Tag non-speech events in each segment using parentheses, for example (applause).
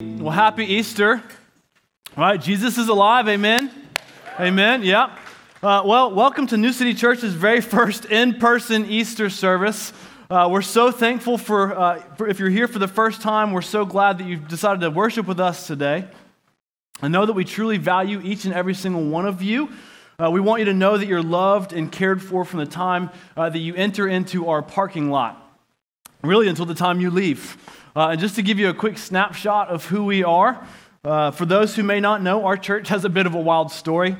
Well, happy Easter. All right, Jesus is alive. Amen. Amen. Yeah. Uh, well, welcome to New City Church's very first in person Easter service. Uh, we're so thankful for, uh, for, if you're here for the first time, we're so glad that you've decided to worship with us today. I know that we truly value each and every single one of you. Uh, we want you to know that you're loved and cared for from the time uh, that you enter into our parking lot, really until the time you leave. Uh, and just to give you a quick snapshot of who we are, uh, for those who may not know, our church has a bit of a wild story.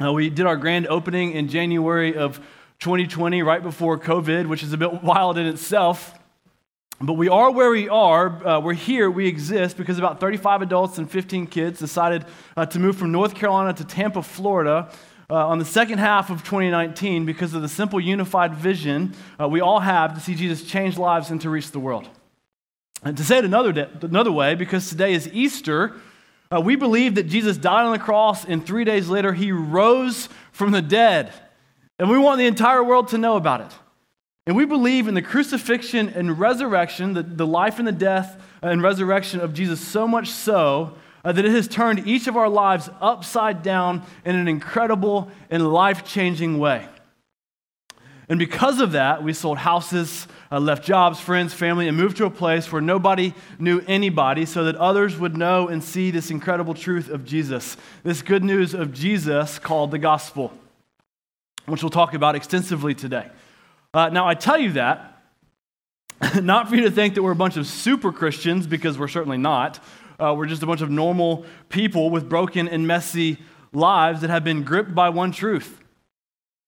Uh, we did our grand opening in January of 2020, right before COVID, which is a bit (laughs) wild in itself. But we are where we are. Uh, we're here, we exist because about 35 adults and 15 kids decided uh, to move from North Carolina to Tampa, Florida. Uh, on the second half of 2019, because of the simple unified vision uh, we all have to see Jesus change lives and to reach the world. And to say it another, day, another way, because today is Easter, uh, we believe that Jesus died on the cross and three days later he rose from the dead. And we want the entire world to know about it. And we believe in the crucifixion and resurrection, the, the life and the death and resurrection of Jesus, so much so uh, that it has turned each of our lives upside down in an incredible and life changing way. And because of that, we sold houses, uh, left jobs, friends, family, and moved to a place where nobody knew anybody so that others would know and see this incredible truth of Jesus, this good news of Jesus called the gospel, which we'll talk about extensively today. Uh, now, I tell you that (laughs) not for you to think that we're a bunch of super Christians, because we're certainly not. Uh, we're just a bunch of normal people with broken and messy lives that have been gripped by one truth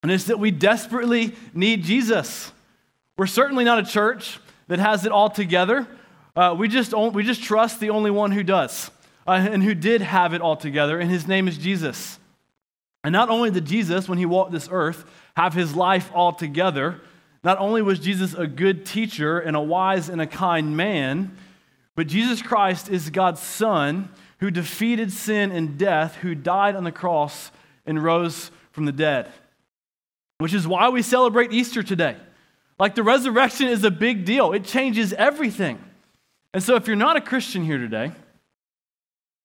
and it's that we desperately need Jesus. We're certainly not a church that has it all together. Uh, we, just, we just trust the only one who does uh, and who did have it all together, and his name is Jesus. And not only did Jesus, when he walked this earth, have his life all together, not only was Jesus a good teacher and a wise and a kind man, but Jesus Christ is God's Son who defeated sin and death, who died on the cross and rose from the dead which is why we celebrate Easter today. Like the resurrection is a big deal, it changes everything. And so, if you're not a Christian here today,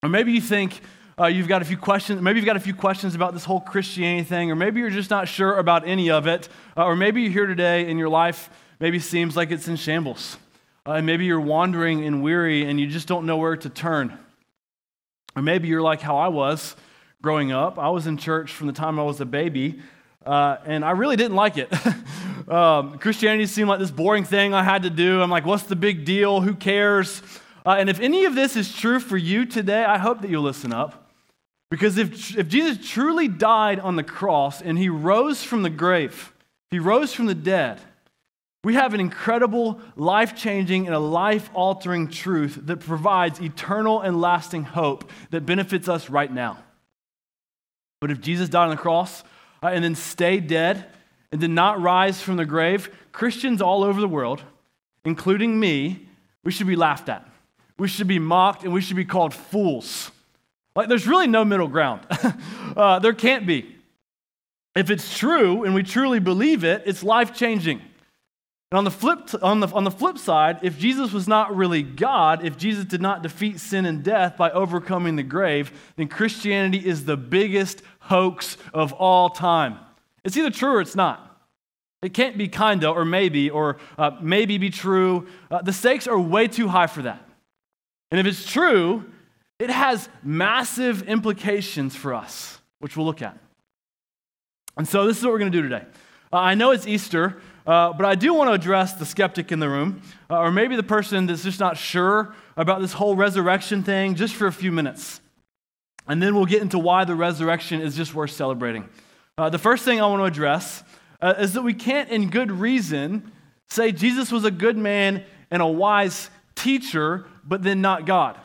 or maybe you think uh, you've got a few questions, maybe you've got a few questions about this whole Christianity thing, or maybe you're just not sure about any of it, uh, or maybe you're here today and your life maybe seems like it's in shambles, uh, and maybe you're wandering and weary and you just don't know where to turn. Or maybe you're like how I was growing up. I was in church from the time I was a baby uh, and I really didn't like it. (laughs) um, Christianity seemed like this boring thing I had to do. I'm like, what's the big deal? Who cares? Uh, and if any of this is true for you today, I hope that you'll listen up. Because if, if Jesus truly died on the cross and he rose from the grave, he rose from the dead, we have an incredible, life changing, and a life altering truth that provides eternal and lasting hope that benefits us right now. But if Jesus died on the cross, uh, and then stayed dead and did not rise from the grave, Christians all over the world, including me, we should be laughed at. We should be mocked and we should be called fools. Like, there's really no middle ground. (laughs) uh, there can't be. If it's true and we truly believe it, it's life changing. And on the, flip, on, the, on the flip side, if Jesus was not really God, if Jesus did not defeat sin and death by overcoming the grave, then Christianity is the biggest hoax of all time. It's either true or it's not. It can't be kinda or maybe or uh, maybe be true. Uh, the stakes are way too high for that. And if it's true, it has massive implications for us, which we'll look at. And so this is what we're going to do today. Uh, I know it's Easter, uh, but I do want to address the skeptic in the room, uh, or maybe the person that's just not sure about this whole resurrection thing, just for a few minutes. And then we'll get into why the resurrection is just worth celebrating. Uh, the first thing I want to address uh, is that we can't, in good reason, say Jesus was a good man and a wise teacher, but then not God.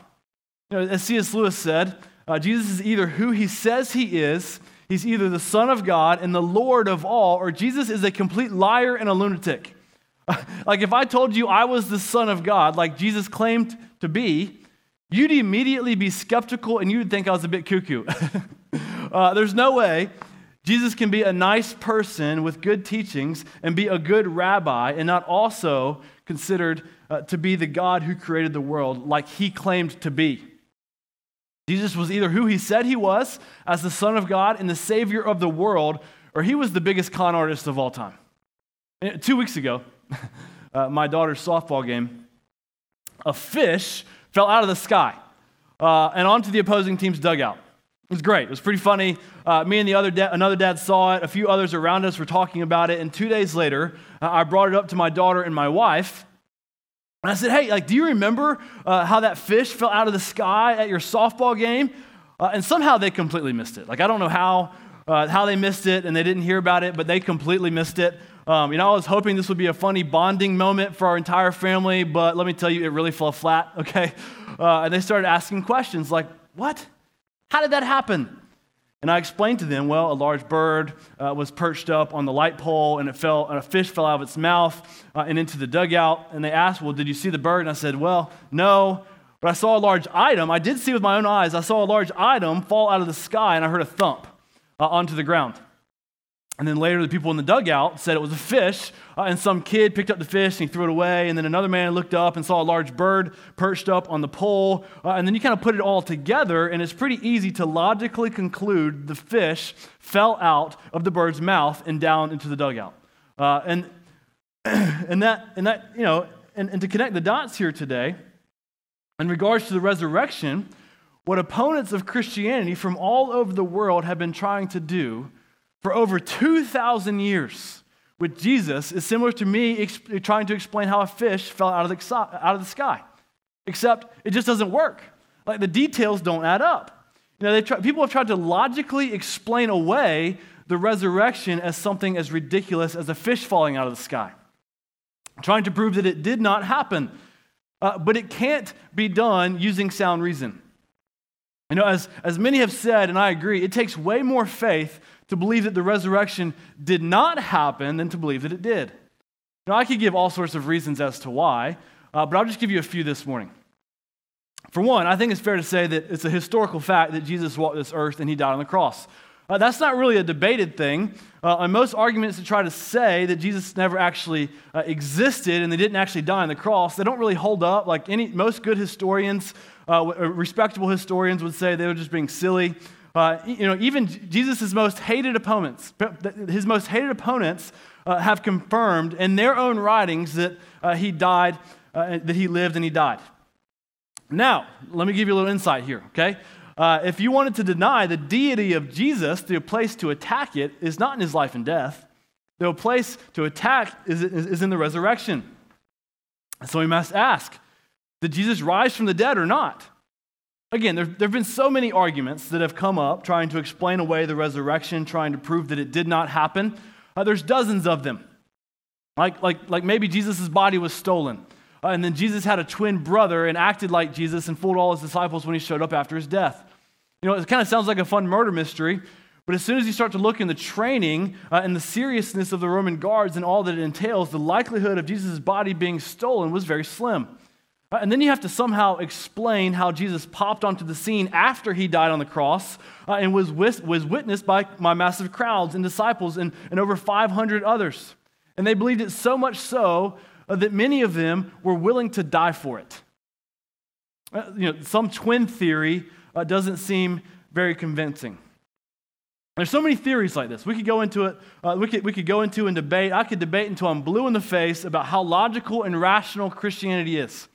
You know, as C.S. Lewis said, uh, Jesus is either who he says he is, he's either the Son of God and the Lord of all, or Jesus is a complete liar and a lunatic. (laughs) like if I told you I was the Son of God, like Jesus claimed to be, you'd immediately be skeptical and you'd think I was a bit cuckoo. (laughs) uh, there's no way Jesus can be a nice person with good teachings and be a good rabbi and not also considered uh, to be the God who created the world like he claimed to be. Jesus was either who he said he was as the Son of God and the Savior of the world, or he was the biggest con artist of all time. And two weeks ago, (laughs) uh, my daughter's softball game, a fish fell out of the sky uh, and onto the opposing team's dugout. It was great. It was pretty funny. Uh, me and the other da- another dad saw it. A few others around us were talking about it. And two days later, uh, I brought it up to my daughter and my wife. And I said, "Hey, like, do you remember uh, how that fish fell out of the sky at your softball game?" Uh, and somehow they completely missed it. Like, I don't know how uh, how they missed it, and they didn't hear about it, but they completely missed it. Um, you know, I was hoping this would be a funny bonding moment for our entire family, but let me tell you, it really fell flat. (laughs) Okay, uh, and they started asking questions like, "What?" How did that happen? And I explained to them, well, a large bird uh, was perched up on the light pole and it fell, and a fish fell out of its mouth uh, and into the dugout. And they asked, well, did you see the bird? And I said, well, no, but I saw a large item. I did see with my own eyes, I saw a large item fall out of the sky and I heard a thump uh, onto the ground. And then later, the people in the dugout said it was a fish, uh, and some kid picked up the fish and he threw it away. And then another man looked up and saw a large bird perched up on the pole. Uh, and then you kind of put it all together, and it's pretty easy to logically conclude the fish fell out of the bird's mouth and down into the dugout. Uh, and, (clears throat) and, that, and that, you know, and, and to connect the dots here today, in regards to the resurrection, what opponents of Christianity from all over the world have been trying to do for over 2,000 years with Jesus is similar to me trying to explain how a fish fell out of, the, out of the sky, except it just doesn't work. Like the details don't add up. You know, try, people have tried to logically explain away the resurrection as something as ridiculous as a fish falling out of the sky, trying to prove that it did not happen. Uh, but it can't be done using sound reason. You know, as, as many have said, and I agree, it takes way more faith to believe that the resurrection did not happen than to believe that it did. Now, I could give all sorts of reasons as to why, uh, but I'll just give you a few this morning. For one, I think it's fair to say that it's a historical fact that Jesus walked this earth and he died on the cross. Uh, that's not really a debated thing. Uh, and most arguments to try to say that Jesus never actually uh, existed and they didn't actually die on the cross, they don't really hold up. Like any, most good historians, uh, respectable historians would say they were just being silly. Uh, you know, even Jesus' most hated opponents, his most hated opponents uh, have confirmed in their own writings that uh, he died, uh, that he lived and he died. Now, let me give you a little insight here, okay? Uh, if you wanted to deny the deity of Jesus, the place to attack it is not in his life and death. The place to attack is, is, is in the resurrection. So we must ask did Jesus rise from the dead or not? Again, there, there have been so many arguments that have come up trying to explain away the resurrection, trying to prove that it did not happen. Uh, there's dozens of them. Like, like, like maybe Jesus' body was stolen. Uh, and then Jesus had a twin brother and acted like Jesus and fooled all his disciples when he showed up after his death. You know, it kind of sounds like a fun murder mystery, but as soon as you start to look in the training uh, and the seriousness of the Roman guards and all that it entails, the likelihood of Jesus' body being stolen was very slim. Uh, and then you have to somehow explain how Jesus popped onto the scene after he died on the cross uh, and was, was witnessed by my massive crowds and disciples and, and over 500 others. And they believed it so much so uh, that many of them were willing to die for it. Uh, you know, some twin theory uh, doesn't seem very convincing. There's so many theories like this. We could go into it, uh, we, could, we could go into and debate. I could debate until I'm blue in the face about how logical and rational Christianity is.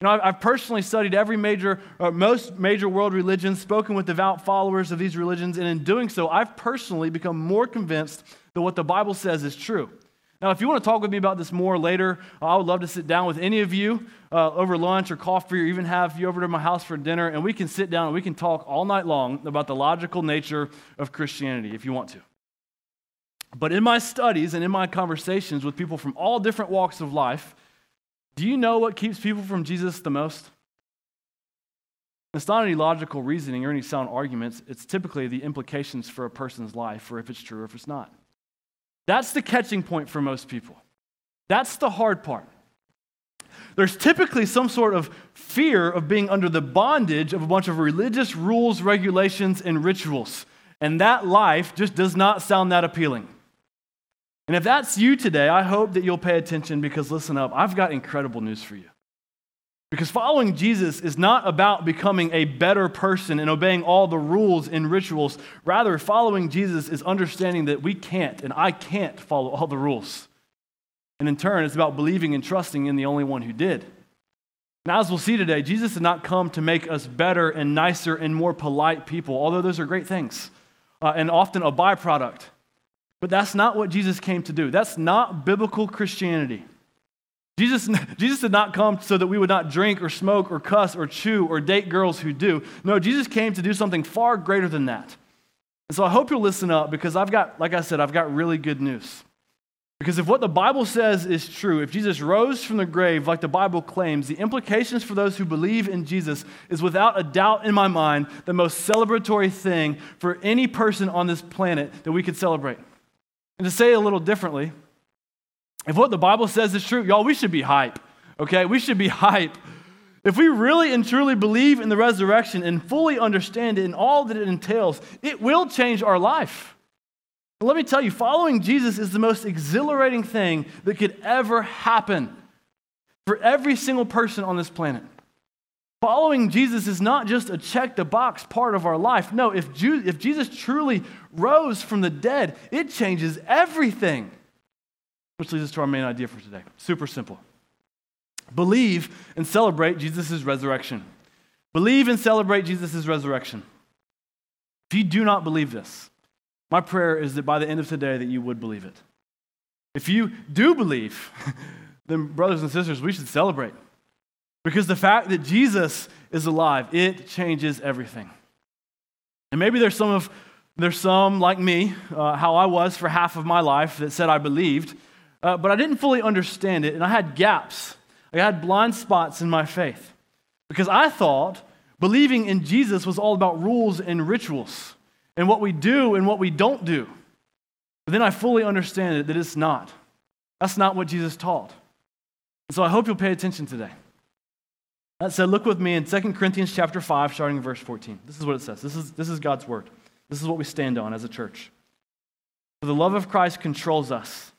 You know, I've personally studied every major, or most major world religions, spoken with devout followers of these religions, and in doing so, I've personally become more convinced that what the Bible says is true. Now, if you want to talk with me about this more later, I would love to sit down with any of you uh, over lunch or coffee, or even have you over to my house for dinner, and we can sit down and we can talk all night long about the logical nature of Christianity if you want to. But in my studies and in my conversations with people from all different walks of life, do you know what keeps people from Jesus the most? It's not any logical reasoning or any sound arguments. It's typically the implications for a person's life, or if it's true or if it's not. That's the catching point for most people. That's the hard part. There's typically some sort of fear of being under the bondage of a bunch of religious rules, regulations, and rituals. And that life just does not sound that appealing. And if that's you today, I hope that you'll pay attention because listen up, I've got incredible news for you. Because following Jesus is not about becoming a better person and obeying all the rules and rituals. Rather, following Jesus is understanding that we can't and I can't follow all the rules. And in turn, it's about believing and trusting in the only one who did. Now, as we'll see today, Jesus did not come to make us better and nicer and more polite people, although those are great things uh, and often a byproduct. But that's not what Jesus came to do. That's not biblical Christianity. Jesus, (laughs) Jesus did not come so that we would not drink or smoke or cuss or chew or date girls who do. No, Jesus came to do something far greater than that. And so I hope you'll listen up because I've got, like I said, I've got really good news. Because if what the Bible says is true, if Jesus rose from the grave like the Bible claims, the implications for those who believe in Jesus is without a doubt in my mind the most celebratory thing for any person on this planet that we could celebrate. And to say it a little differently, if what the Bible says is true, y'all, we should be hype, okay? We should be (laughs) hype. If we really and truly believe in the resurrection and fully understand it and all that it entails, it will change our life. But let me tell you, following Jesus is the most exhilarating thing that could ever happen for every single person on this planet. Following Jesus is not just a check the box part of our life. No, if, Ju- if Jesus truly rose from the dead, it changes everything. Which leads us to our main idea for today. Super simple. Believe and celebrate Jesus' resurrection. Believe and celebrate Jesus' resurrection. If you do not believe this, my prayer is that by the end of today that you would believe it. If you do believe, (laughs) then brothers and sisters, we should celebrate. Because the fact that Jesus is alive, it changes everything. And maybe there's some of there's some like me, uh, how I was for half of my life, that said I believed, uh, but I didn't fully understand it, and I had gaps. I had blind spots in my faith because I thought believing in Jesus was all about rules and rituals and what we do and what we don't do. But then I fully understand it that it's not. That's not what Jesus taught. And so I hope you'll pay attention today. Uh, that said, look with me in 2 Corinthians chapter 5, starting in verse 14. This is what it says. This is, this is God's word. This is what we stand on as a church. For the love of Christ controls us,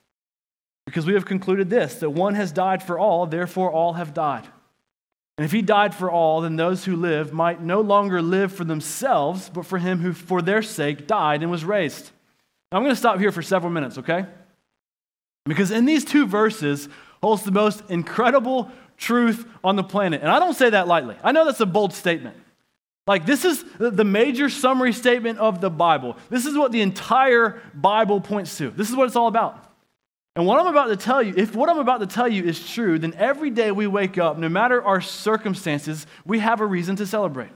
because we have concluded this that one has died for all, therefore all have died. And if he died for all, then those who live might no longer live for themselves, but for him who, for their sake, died and was raised. Now, I'm going to stop here for several minutes, okay? Because in these two verses holds the most incredible truth on the planet. And I don't say that lightly. I know that's a bold statement. Like, this is the major summary statement of the Bible. This is what the entire Bible points to. This is what it's all about. And what I'm about to tell you, if what I'm about to tell you is true, then every day we wake up, no matter our circumstances, we have a reason to celebrate.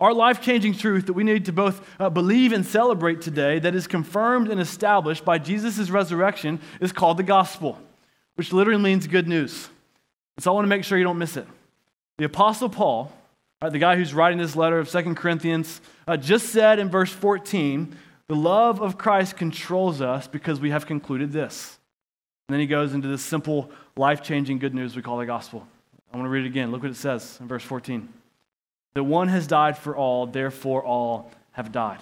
Our life changing truth that we need to both uh, believe and celebrate today, that is confirmed and established by Jesus' resurrection, is called the gospel, which literally means good news. So I want to make sure you don't miss it. The Apostle Paul, right, the guy who's writing this letter of Second Corinthians, uh, just said in verse 14 the love of Christ controls us because we have concluded this. And then he goes into this simple, life changing good news we call the gospel. I want to read it again. Look what it says in verse 14. That one has died for all, therefore all have died.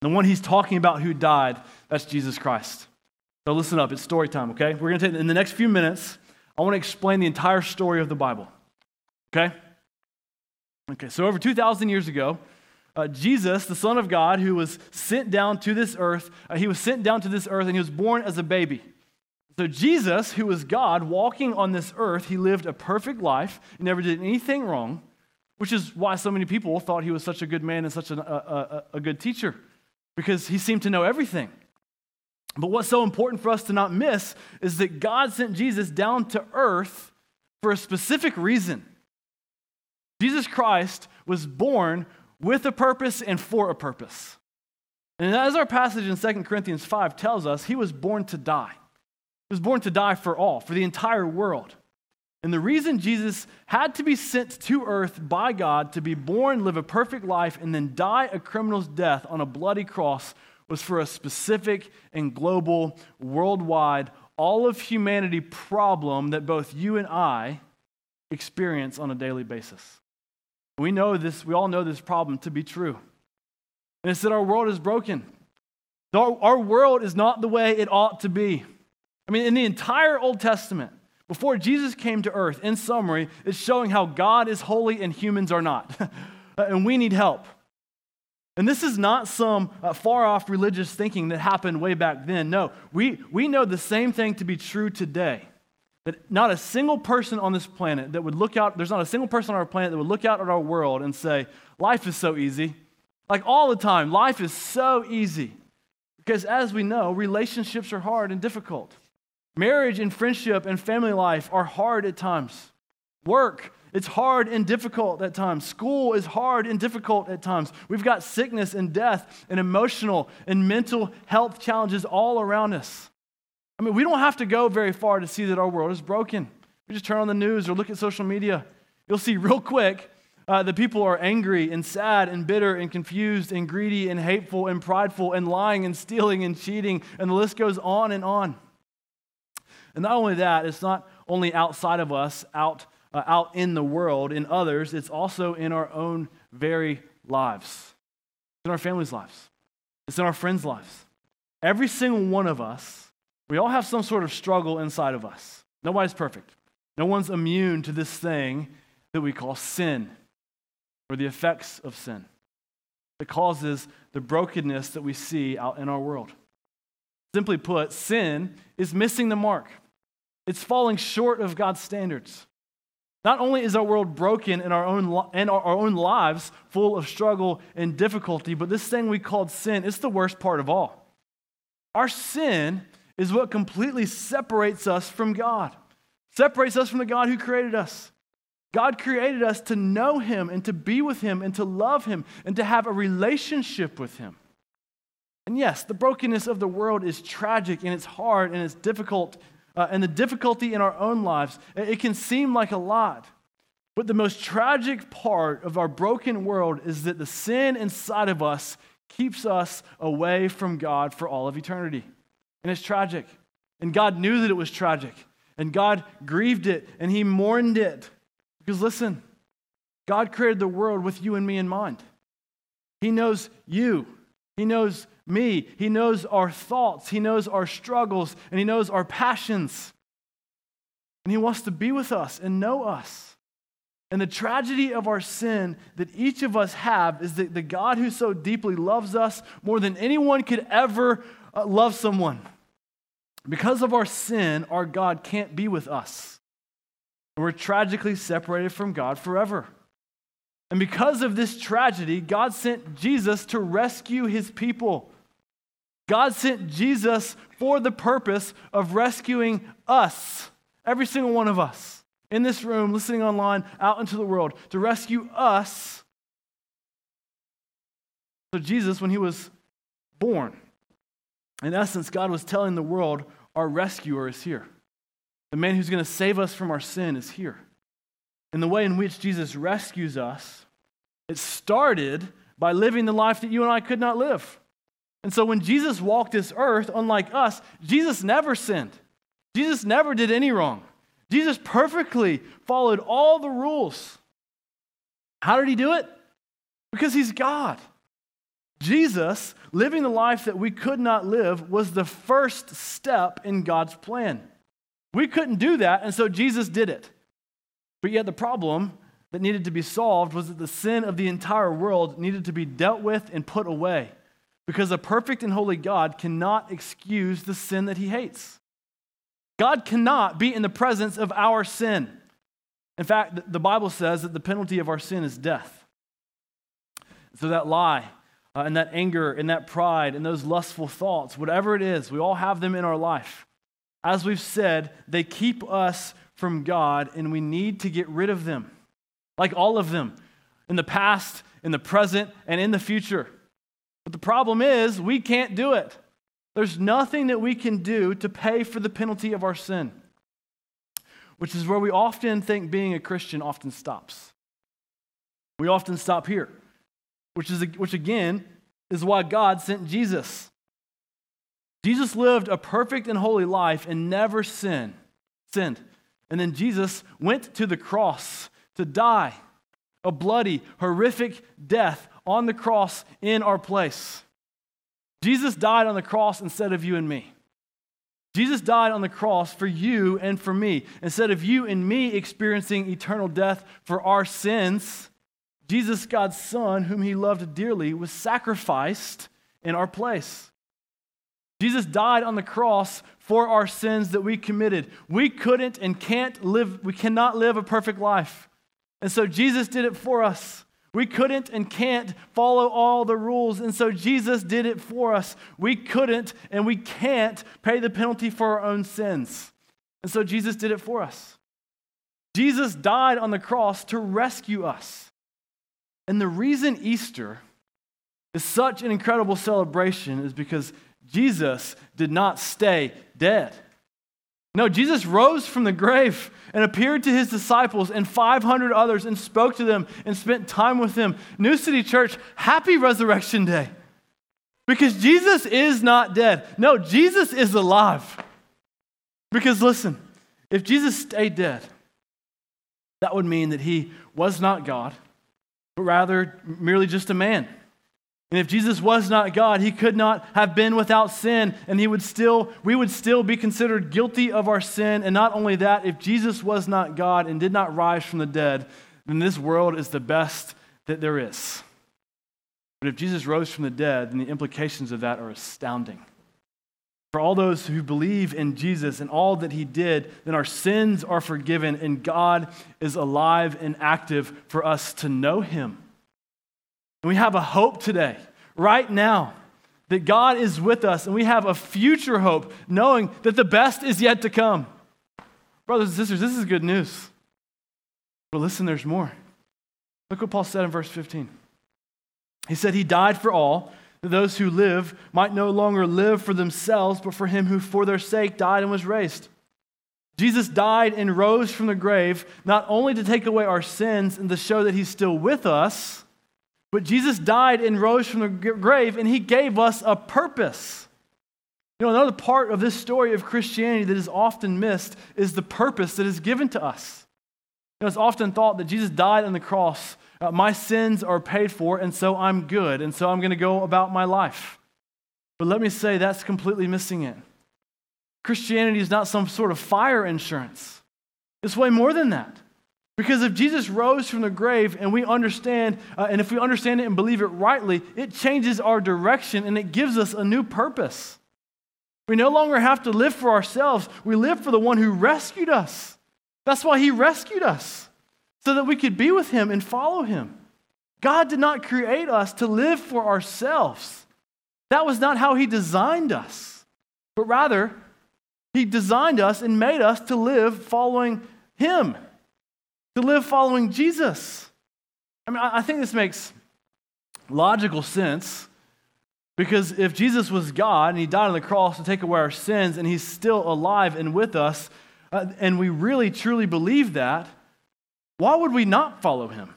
The one he's talking about who died, that's Jesus Christ. So listen up, it's story time, okay? We're going to take, in the next few minutes, I want to explain the entire story of the Bible, okay? Okay, so over 2,000 years ago, uh, Jesus, the Son of God, who was sent down to this earth, uh, he was sent down to this earth and he was born as a baby. So, Jesus, who was God, walking on this earth, he lived a perfect life, he never did anything wrong, which is why so many people thought he was such a good man and such a, a, a good teacher, because he seemed to know everything. But what's so important for us to not miss is that God sent Jesus down to earth for a specific reason. Jesus Christ was born with a purpose and for a purpose. And as our passage in 2 Corinthians 5 tells us, he was born to die. He was born to die for all, for the entire world. And the reason Jesus had to be sent to earth by God to be born, live a perfect life, and then die a criminal's death on a bloody cross was for a specific and global, worldwide, all of humanity problem that both you and I experience on a daily basis. We know this, we all know this problem to be true. And it's that our world is broken. Our, our world is not the way it ought to be. I mean, in the entire Old Testament, Before Jesus came to earth, in summary, it's showing how God is holy and humans are not. (laughs) and we need help. And this is not some uh, far off religious thinking that happened way back then. No, we, we know the same thing to be true today. That not a single person on this planet that would look out, there's not a single person on our planet that would look out at our world and say, life is so easy. Like all the time, life is so easy. Because as we know, relationships are hard and difficult. Marriage and friendship and family life are hard at times. Work, it's hard and difficult at times. School is hard and difficult at times. We've got sickness and death and emotional and mental health challenges all around us. I mean, we don't have to go very far to see that our world is broken. We just turn on the news or look at social media. You'll see real quick uh, that people are angry and sad and bitter and confused and greedy and hateful and prideful and lying and stealing and cheating, and the list goes on and on. And not only that, it's not only outside of us, out, uh, out in the world, in others, it's also in our own very lives. It's in our families' lives, it's in our friends' lives. Every single one of us, we all have some sort of struggle inside of us. Nobody's perfect. No one's immune to this thing that we call sin or the effects of sin that causes the brokenness that we see out in our world. Simply put, sin is missing the mark. It's falling short of God's standards. Not only is our world broken in our own, in our, our own lives, full of struggle and difficulty, but this thing we called sin is the worst part of all. Our sin is what completely separates us from God, separates us from the God who created us. God created us to know Him and to be with Him and to love Him and to have a relationship with Him. And yes, the brokenness of the world is tragic and it's hard and it's difficult. Uh, and the difficulty in our own lives, it can seem like a lot. But the most tragic part of our broken world is that the sin inside of us keeps us away from God for all of eternity. And it's tragic. And God knew that it was tragic. And God grieved it and He mourned it. Because listen, God created the world with you and me in mind. He knows you, He knows me, He knows our thoughts, He knows our struggles, and He knows our passions. And He wants to be with us and know us. And the tragedy of our sin that each of us have is that the God who so deeply loves us more than anyone could ever uh, love someone. Because of our sin, our God can't be with us. We're tragically separated from God forever. And because of this tragedy, God sent Jesus to rescue his people. God sent Jesus for the purpose of rescuing us, every single one of us, in this room, listening online, out into the world, to rescue us. So, Jesus, when he was born, in essence, God was telling the world, our rescuer is here. The man who's going to save us from our sin is here. And the way in which Jesus rescues us, it started by living the life that you and I could not live. And so when Jesus walked this earth, unlike us, Jesus never sinned. Jesus never did any wrong. Jesus perfectly followed all the rules. How did he do it? Because he's God. Jesus, living the life that we could not live, was the first step in God's plan. We couldn't do that, and so Jesus did it. But yet, the problem that needed to be solved was that the sin of the entire world needed to be dealt with and put away. Because a perfect and holy God cannot excuse the sin that he hates. God cannot be in the presence of our sin. In fact, the Bible says that the penalty of our sin is death. So that lie uh, and that anger and that pride and those lustful thoughts, whatever it is, we all have them in our life. As we've said, they keep us from God, and we need to get rid of them, like all of them, in the past, in the present, and in the future. But the problem is, we can't do it. There's nothing that we can do to pay for the penalty of our sin, which is where we often think being a Christian often stops. We often stop here, which, is, which again is why God sent Jesus. Jesus lived a perfect and holy life and never sinned. Sinned. And then Jesus went to the cross to die a bloody, horrific death on the cross in our place. Jesus died on the cross instead of you and me. Jesus died on the cross for you and for me. Instead of you and me experiencing eternal death for our sins, Jesus, God's Son, whom he loved dearly, was sacrificed in our place. Jesus died on the cross for our sins that we committed. We couldn't and can't live, we cannot live a perfect life. And so Jesus did it for us. We couldn't and can't follow all the rules, and so Jesus did it for us. We couldn't and we can't pay the penalty for our own sins, and so Jesus did it for us. Jesus died on the cross to rescue us. And the reason Easter is such an incredible celebration is because Jesus did not stay dead. No, Jesus rose from the grave and appeared to his disciples and 500 others and spoke to them and spent time with them. New City Church, happy Resurrection Day. Because Jesus is not dead. No, Jesus is alive. Because listen, if Jesus stayed dead, that would mean that he was not God, but rather merely just a man. And if Jesus was not God, he could not have been without sin, and he would still, we would still be considered guilty of our sin. And not only that, if Jesus was not God and did not rise from the dead, then this world is the best that there is. But if Jesus rose from the dead, then the implications of that are astounding. For all those who believe in Jesus and all that he did, then our sins are forgiven, and God is alive and active for us to know him. We have a hope today, right now, that God is with us, and we have a future hope, knowing that the best is yet to come. Brothers and sisters, this is good news. But listen, there's more. Look what Paul said in verse 15. He said, He died for all, that those who live might no longer live for themselves, but for him who for their sake died and was raised. Jesus died and rose from the grave, not only to take away our sins and to show that he's still with us but Jesus died and rose from the grave, and he gave us a purpose. You know, another part of this story of Christianity that is often missed is the purpose that is given to us. You know, it's often thought that Jesus died on the cross. Uh, my sins are paid for, and so I'm good, and so I'm going to go about my life. But let me say that's completely missing it. Christianity is not some sort of fire insurance, it's way more than that. Because if Jesus rose from the grave and we understand, uh, and if we understand it and believe it rightly, it changes our direction and it gives us a new purpose. We no longer have to live for ourselves, we live for the one who rescued us. That's why he rescued us, so that we could be with him and follow him. God did not create us to live for ourselves. That was not how he designed us, but rather, he designed us and made us to live following him to live following Jesus. I mean, I think this makes logical sense because if Jesus was God and he died on the cross to take away our sins and he's still alive and with us, uh, and we really truly believe that, why would we not follow him?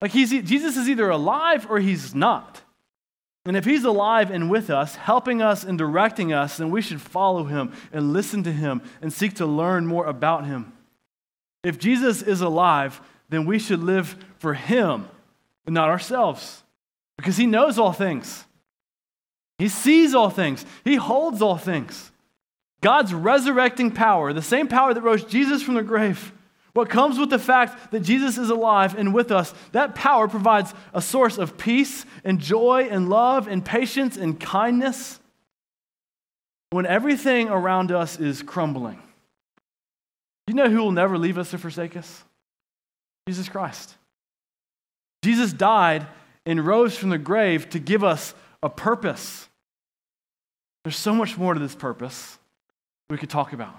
Like he's, Jesus is either alive or he's not. And if he's alive and with us, helping us and directing us, then we should follow him and listen to him and seek to learn more about him. If Jesus is alive, then we should live for him and not ourselves because he knows all things. He sees all things, he holds all things. God's resurrecting power, the same power that rose Jesus from the grave, what comes with the fact that Jesus is alive and with us, that power provides a source of peace and joy and love and patience and kindness when everything around us is crumbling. You know who will never leave us or forsake us? Jesus Christ. Jesus died and rose from the grave to give us a purpose. There's so much more to this purpose we could talk about.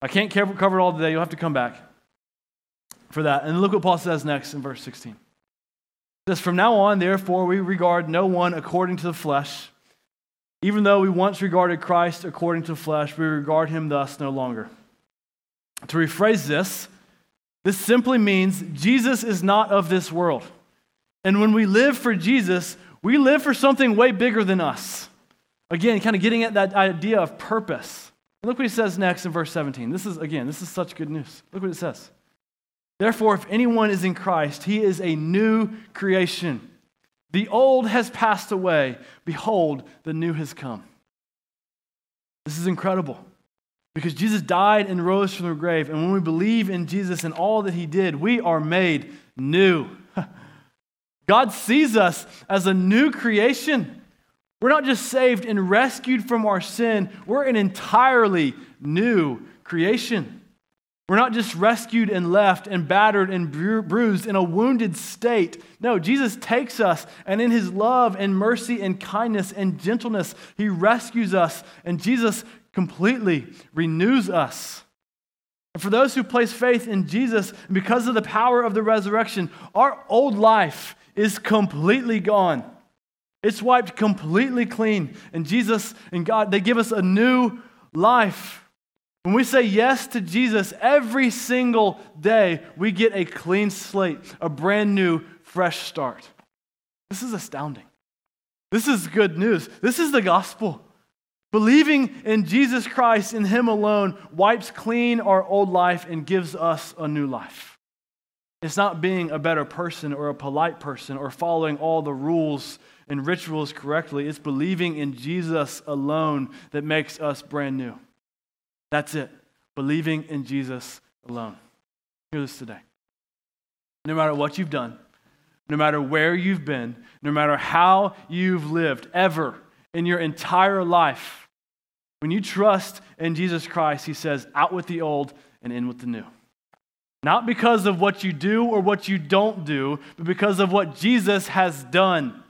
I can't cover it all today. You'll have to come back for that. And look what Paul says next in verse 16. It says, From now on, therefore, we regard no one according to the flesh. Even though we once regarded Christ according to the flesh, we regard him thus no longer. To rephrase this, this simply means Jesus is not of this world. And when we live for Jesus, we live for something way bigger than us. Again, kind of getting at that idea of purpose. And look what he says next in verse 17. This is, again, this is such good news. Look what it says. Therefore, if anyone is in Christ, he is a new creation. The old has passed away. Behold, the new has come. This is incredible because Jesus died and rose from the grave. And when we believe in Jesus and all that he did, we are made new. (laughs) God sees us as a new creation. We're not just saved and rescued from our sin, we're an entirely new creation. We're not just rescued and left and battered and bruised in a wounded state. No, Jesus takes us and in his love and mercy and kindness and gentleness, he rescues us and Jesus completely renews us. And for those who place faith in Jesus, because of the power of the resurrection, our old life is completely gone. It's wiped completely clean. And Jesus and God, they give us a new life. When we say yes to Jesus every single day, we get a clean slate, a brand new, fresh start. This is astounding. This is good news. This is the gospel. Believing in Jesus Christ, in Him alone, wipes clean our old life and gives us a new life. It's not being a better person or a polite person or following all the rules and rituals correctly. It's believing in Jesus alone that makes us brand new. That's it. Believing in Jesus alone. Hear this today. No matter what you've done, no matter where you've been, no matter how you've lived ever in your entire life, when you trust in Jesus Christ, he says, out with the old and in with the new. Not because of what you do or what you don't do, but because of what Jesus has done.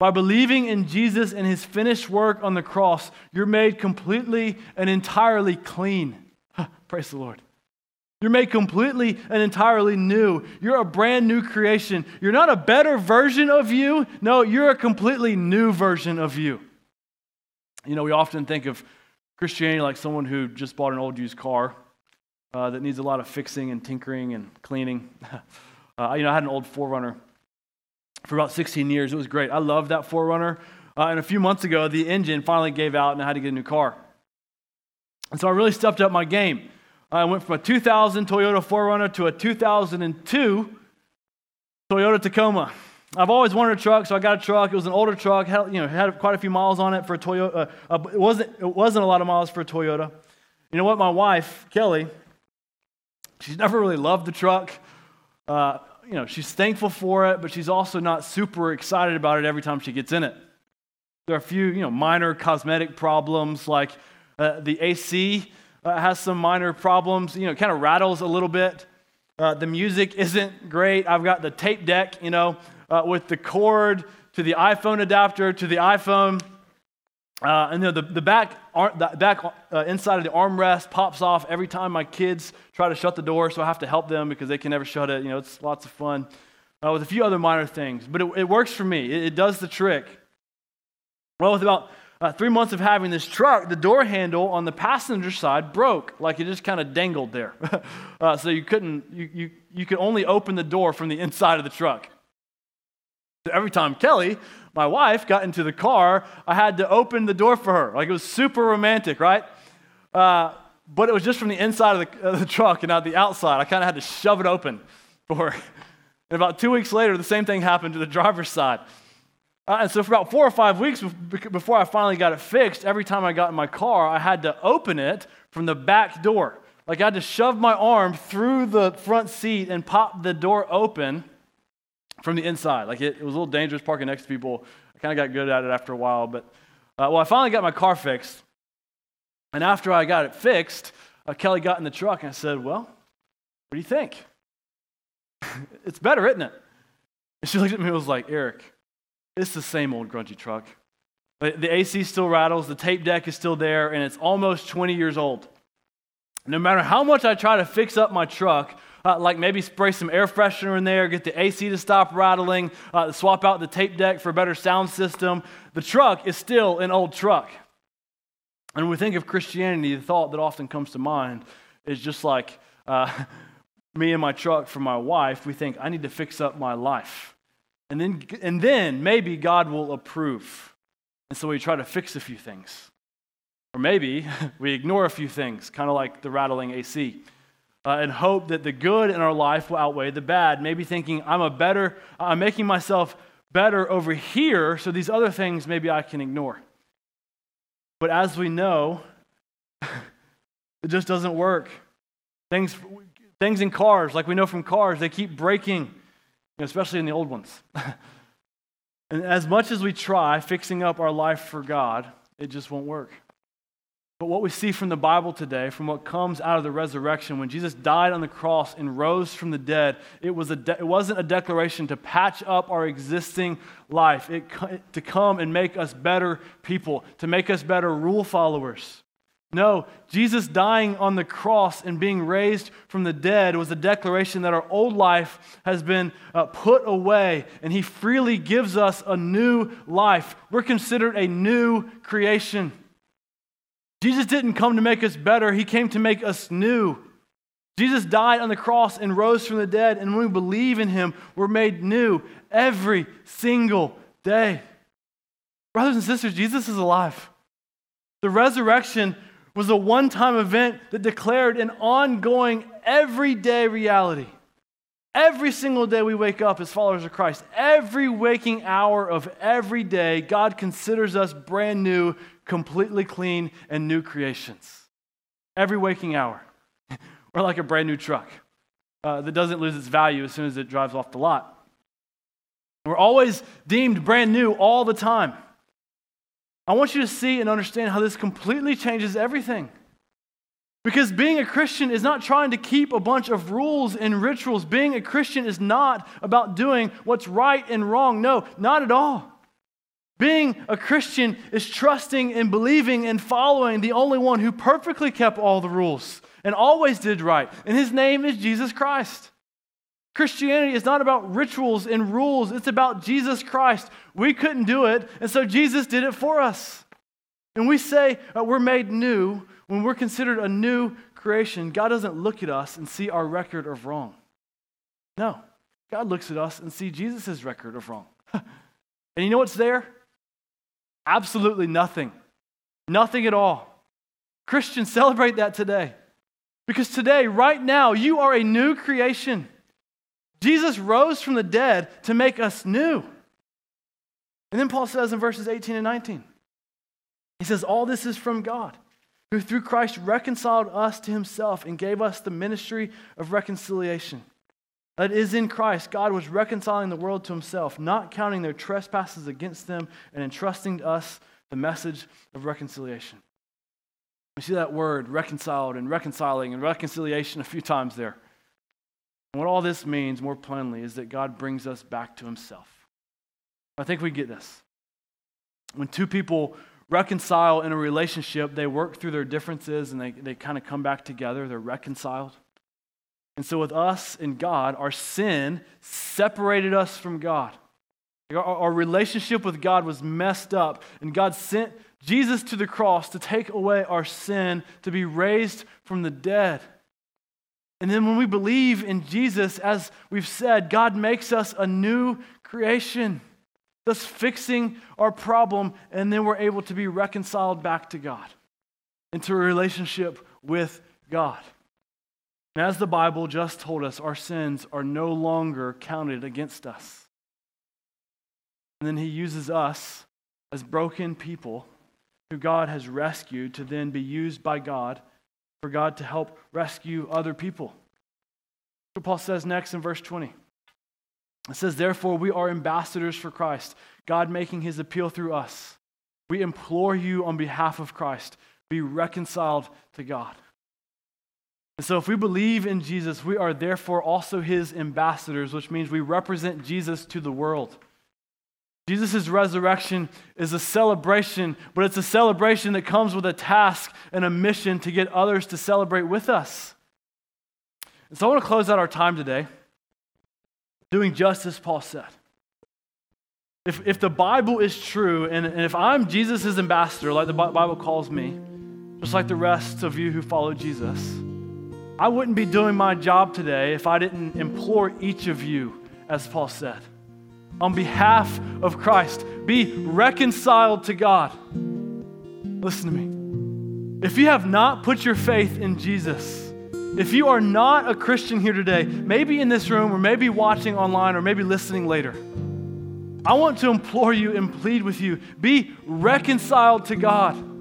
By believing in Jesus and his finished work on the cross, you're made completely and entirely clean. Praise the Lord. You're made completely and entirely new. You're a brand new creation. You're not a better version of you. No, you're a completely new version of you. You know, we often think of Christianity like someone who just bought an old used car uh, that needs a lot of fixing and tinkering and cleaning. (laughs) uh, you know, I had an old 4Runner for about 16 years. It was great. I loved that 4Runner. Uh, and a few months ago, the engine finally gave out and I had to get a new car. And so I really stepped up my game. I went from a 2000 Toyota 4Runner to a 2002 Toyota Tacoma. I've always wanted a truck, so I got a truck. It was an older truck, had, you know, had quite a few miles on it for a Toyota. Uh, uh, it, wasn't, it wasn't a lot of miles for a Toyota. You know what? My wife, Kelly, she's never really loved the truck. Uh, you know, she's thankful for it, but she's also not super excited about it every time she gets in it. There are a few, you know, minor cosmetic problems, like uh, the AC uh, has some minor problems. You know, kind of rattles a little bit. Uh, the music isn't great. I've got the tape deck, you know, uh, with the cord to the iPhone adapter to the iPhone. Uh, and you know, the, the back, the back uh, inside of the armrest pops off every time my kids try to shut the door, so I have to help them because they can never shut it. You know, it's lots of fun uh, with a few other minor things. But it, it works for me, it, it, does the trick. Well, with about uh, three months of having this truck, the door handle on the passenger side broke, like it just kind of dangled there. (laughs) Uh, so you couldn't, you, you, you could only open the door from the inside of the truck. Every time Kelly my wife got into the car, I had to open the door for her. Like it was super romantic, right? Uh, but it was just from the inside of the, of the truck and not the outside. I kind of had to shove it open for her. And about two weeks later, the same thing happened to the driver's side. Uh, and so for about four or five weeks before I finally got it fixed, every time I got in my car, I had to open it from the back door. Like I had to shove my arm through the front seat and pop the door open from the inside. Like it, it was a little dangerous parking next to people. I kind of got good at it after a while, but uh, well, I finally got my car fixed. And after I got it fixed, uh, Kelly got in the truck and I said, Well, what do you think? (laughs) it's better, isn't it? And she looked at me and was like, Eric, it's the same old grungy truck. The AC still rattles, the tape deck is still there, and it's almost 20 years old. No matter how much I try to fix up my truck, uh, like maybe spray some air freshener in there, get the AC to stop rattling, uh, swap out the tape deck for a better sound system. The truck is still an old truck. And when we think of Christianity, the thought that often comes to mind is just like uh, (laughs) me and my truck for my wife. We think, I need to fix up my life. And then, and then maybe God will approve. And so we try to fix a few things. Or maybe (laughs) we ignore a few things, kind of like the rattling AC uh, and hope that the good in our life will outweigh the bad. Maybe thinking, I'm a better, I'm making myself better over here, so these other things maybe I can ignore. But as we know, (laughs) it just doesn't work. Things, things in cars, like we know from cars, they keep breaking, especially in the old ones. (laughs) and as much as we try fixing up our life for God, it just won't work. But what we see from the Bible today, from what comes out of the resurrection, when Jesus died on the cross and rose from the dead, it, was a de- it wasn't a declaration to patch up our existing life, it, to come and make us better people, to make us better rule followers. No, Jesus dying on the cross and being raised from the dead was a declaration that our old life has been uh, put away and he freely gives us a new life. We're considered a new creation. Jesus didn't come to make us better, He came to make us new. Jesus died on the cross and rose from the dead, and when we believe in Him, we're made new every single day. Brothers and sisters, Jesus is alive. The resurrection was a one time event that declared an ongoing, everyday reality. Every single day we wake up as followers of Christ, every waking hour of every day, God considers us brand new completely clean and new creations. Every waking hour. (laughs) We're like a brand new truck uh, that doesn't lose its value as soon as it drives off the lot. We're always deemed brand new all the time. I want you to see and understand how this completely changes everything. Because being a Christian is not trying to keep a bunch of rules and rituals. Being a Christian is not about doing what's right and wrong. No, not at all. Being a Christian is trusting and believing and following the only one who perfectly kept all the rules and always did right. And his name is Jesus Christ. Christianity is not about rituals and rules, it's about Jesus Christ. We couldn't do it, and so Jesus did it for us. And we say uh, we're made new when we're considered a new creation. God doesn't look at us and see our record of wrong. No, God looks at us and see Jesus' record of wrong. (laughs) and you know what's there? Absolutely nothing. Nothing at all. Christians, celebrate that today. Because today, right now, you are a new creation. Jesus rose from the dead to make us new. And then Paul says in verses 18 and 19, he says, All this is from God, who through Christ reconciled us to himself and gave us the ministry of reconciliation. That is in Christ, God was reconciling the world to himself, not counting their trespasses against them, and entrusting to us the message of reconciliation. We see that word reconciled and reconciling and reconciliation a few times there. And what all this means, more plainly, is that God brings us back to himself. I think we get this. When two people reconcile in a relationship, they work through their differences and they, they kind of come back together, they're reconciled. And so, with us and God, our sin separated us from God. Our, relationship with God was messed up, and God sent Jesus to the cross to take away our sin, to be raised from the dead. And then, when we believe in Jesus, as we've said, God makes us a new creation, thus fixing our problem, and then we're able to be reconciled back to God, into a relationship with God. And as the Bible just told us, our sins are no longer counted against us. And then he uses us as broken people who God has rescued to then be used by God for God to help rescue other people. What Paul says next in verse 20. It says, Therefore, we are ambassadors for Christ, God making his appeal through us. We implore you on behalf of Christ, be reconciled to God. And so, if we believe in Jesus, we are therefore also his ambassadors, which means we represent Jesus to the world. Jesus' resurrection is a celebration, but it's a celebration that comes with a task and a mission to get others to celebrate with us. And so, I want to close out our time today doing just as Paul said. If, if the Bible is true, and, and if I'm Jesus' ambassador, like the Bible calls me, just like the rest of you who follow Jesus, I wouldn't be doing my job today if I didn't implore each of you, as Paul said, on behalf of Christ, be reconciled to God. Listen to me. If you have not put your faith in Jesus, if you are not a Christian here today, maybe in this room, or maybe watching online, or maybe listening later, I want to implore you and plead with you be reconciled to God.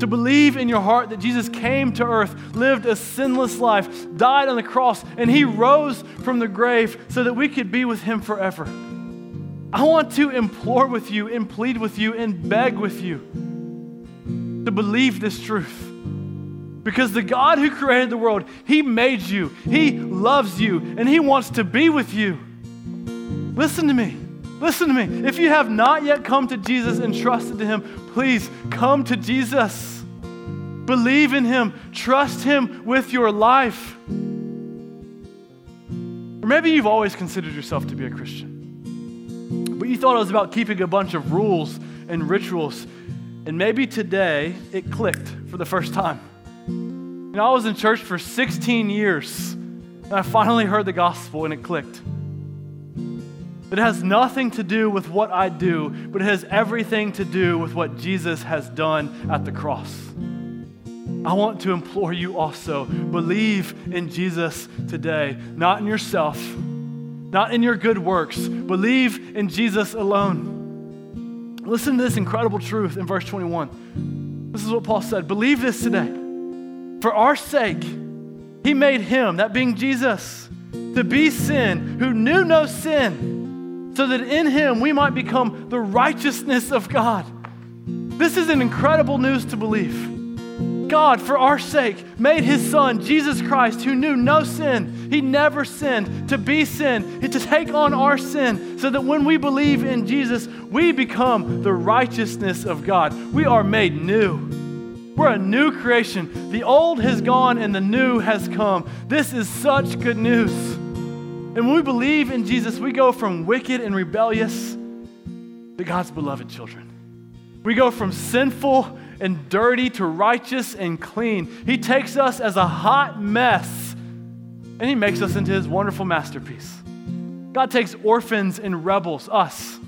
To believe in your heart that Jesus came to earth, lived a sinless life, died on the cross, and he rose from the grave so that we could be with him forever. I want to implore with you and plead with you and beg with you to believe this truth. Because the God who created the world, He made you, He loves you, and He wants to be with you. Listen to me. Listen to me. If you have not yet come to Jesus and trusted to Him, please come to Jesus. Believe in Him. Trust Him with your life. Or maybe you've always considered yourself to be a Christian, but you thought it was about keeping a bunch of rules and rituals. And maybe today it clicked for the first time. You know, I was in church for 16 years, and I finally heard the gospel and it clicked. It has nothing to do with what I do, but it has everything to do with what Jesus has done at the cross. I want to implore you also believe in Jesus today, not in yourself, not in your good works. Believe in Jesus alone. Listen to this incredible truth in verse 21. This is what Paul said Believe this today. For our sake, he made him, that being Jesus, to be sin who knew no sin, so that in him we might become the righteousness of God. This is an incredible news to believe. God, for our sake, made his son, Jesus Christ, who knew no sin. He never sinned, to be sin, to take on our sin, so that when we believe in Jesus, we become the righteousness of God. We are made new. We're a new creation. The old has gone and the new has come. This is such good news. And when we believe in Jesus, we go from wicked and rebellious to God's beloved children. We go from sinful and dirty to righteous and clean. He takes us as a hot mess and He makes us into His wonderful masterpiece. God takes orphans and rebels, us,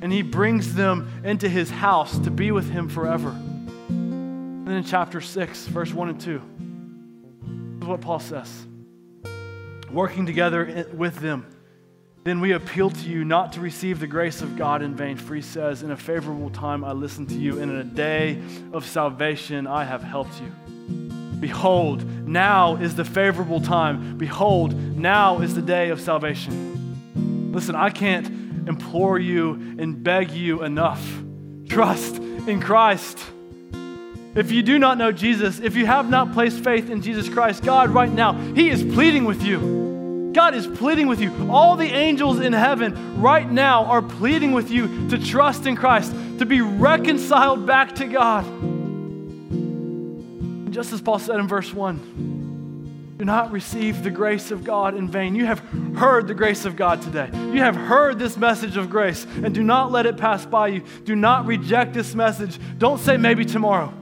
and He brings them into His house to be with Him forever. And then in chapter 6, verse 1 and 2, this is what Paul says Working together with them, then we appeal to you not to receive the grace of God in vain. For he says, In a favorable time I listened to you, and in a day of salvation I have helped you. Behold, now is the favorable time. Behold, now is the day of salvation. Listen, I can't implore you and beg you enough. Trust in Christ. If you do not know Jesus, if you have not placed faith in Jesus Christ, God, right now, He is pleading with you. God is pleading with you. All the angels in heaven right now are pleading with you to trust in Christ, to be reconciled back to God. Just as Paul said in verse 1 do not receive the grace of God in vain. You have heard the grace of God today. You have heard this message of grace, and do not let it pass by you. Do not reject this message. Don't say maybe tomorrow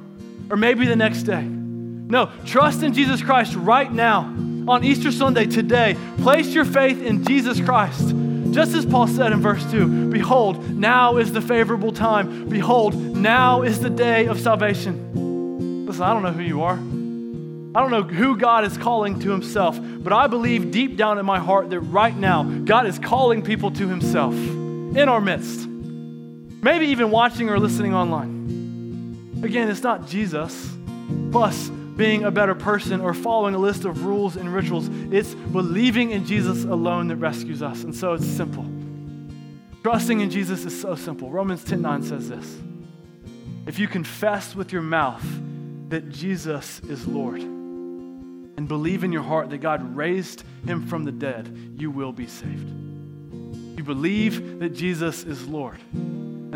or maybe the next day. No, trust in Jesus Christ right now on Easter Sunday today. Place your faith in Jesus Christ. Just as Paul said in verse 2 Behold, now is the favorable time. Behold, now is the day of salvation. Listen, I don't know who you are. I don't know who God is calling to himself, but I believe deep down in my heart that right now, God is calling people to himself in our midst. Maybe even watching or listening online. Again, it's not Jesus plus being a better person or following a list of rules and rituals. It's believing in Jesus alone that rescues us. And so it's simple. Trusting in Jesus is so simple. Romans 10 9 says this If you confess with your mouth that Jesus is Lord and believe in your heart that God raised him from the dead, you will be saved. You believe that Jesus is Lord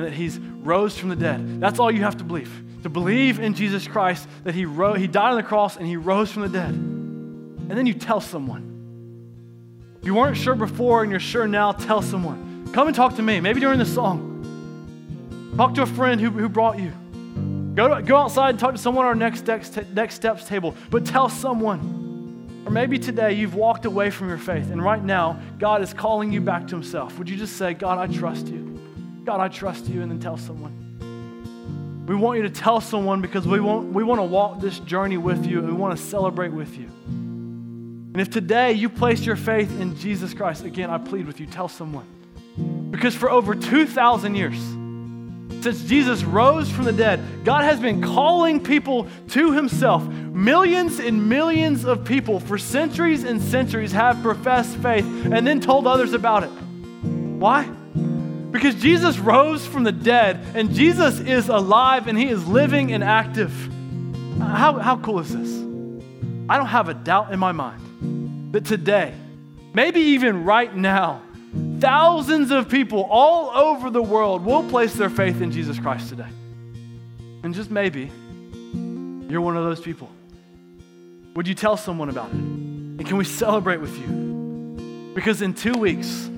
and that he's rose from the dead. That's all you have to believe to believe in Jesus Christ, that he, ro- he died on the cross and he rose from the dead. And then you tell someone. If you weren't sure before and you're sure now, tell someone. Come and talk to me, maybe during the song. Talk to a friend who, who brought you. Go, to, go outside and talk to someone at our next, next, next steps table, but tell someone. Or maybe today you've walked away from your faith, and right now God is calling you back to Himself. Would you just say, God, I trust you? God, I trust you, and then tell someone. We want you to tell someone because we want, we want to walk this journey with you and we want to celebrate with you. And if today you place your faith in Jesus Christ, again, I plead with you, tell someone. Because for over 2,000 years, Since Jesus rose from the dead, God has been calling people to himself. Millions and millions of people for centuries and centuries have professed faith and then told others about it. Why? Because Jesus rose from the dead and Jesus is alive and he is living and active. How, how cool is this? I don't have a doubt in my mind that today, maybe even right now, thousands of people all over the world will place their faith in Jesus Christ today. And just maybe, you're one of those people. Would you tell someone about it? And can we celebrate with you? Because in two weeks,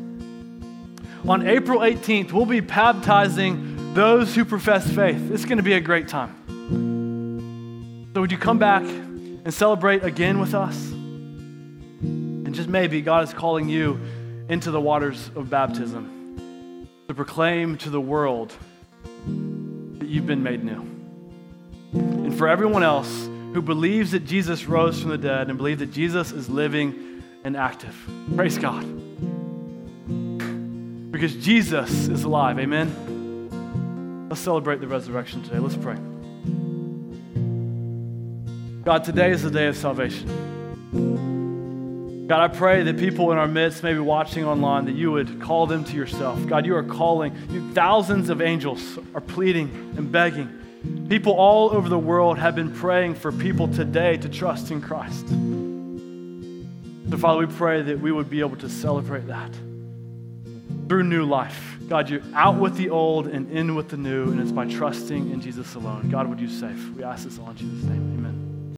on April 18th, we'll be baptizing those who profess faith. It's going to be a great time. So, would you come back and celebrate again with us? And just maybe God is calling you into the waters of baptism to proclaim to the world that you've been made new. And for everyone else who believes that Jesus rose from the dead and believe that Jesus is living and active, praise God. Because Jesus is alive. Amen. Let's celebrate the resurrection today. Let's pray. God, today is the day of salvation. God, I pray that people in our midst, maybe watching online, that you would call them to yourself. God, you are calling. Thousands of angels are pleading and begging. People all over the world have been praying for people today to trust in Christ. So, Father, we pray that we would be able to celebrate that through new life. God, you're out with the old and in with the new, and it's by trusting in Jesus alone. God, would you save? We ask this all in Jesus' name. Amen.